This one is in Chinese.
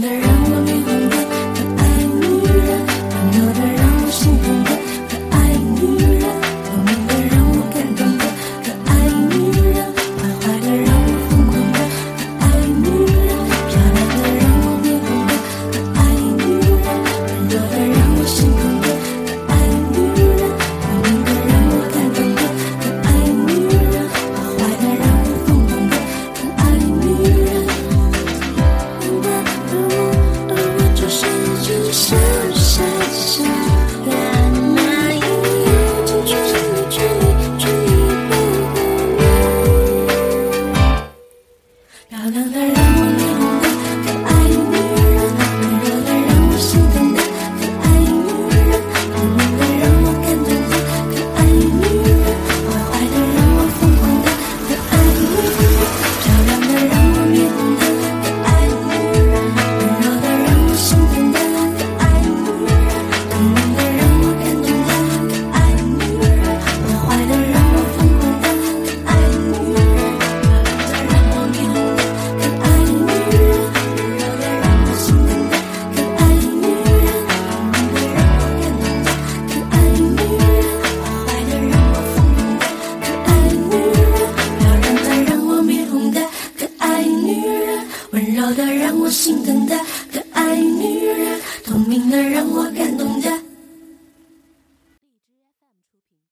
的人我灵魂而我就是一只。真的可爱女人透明的让我感动的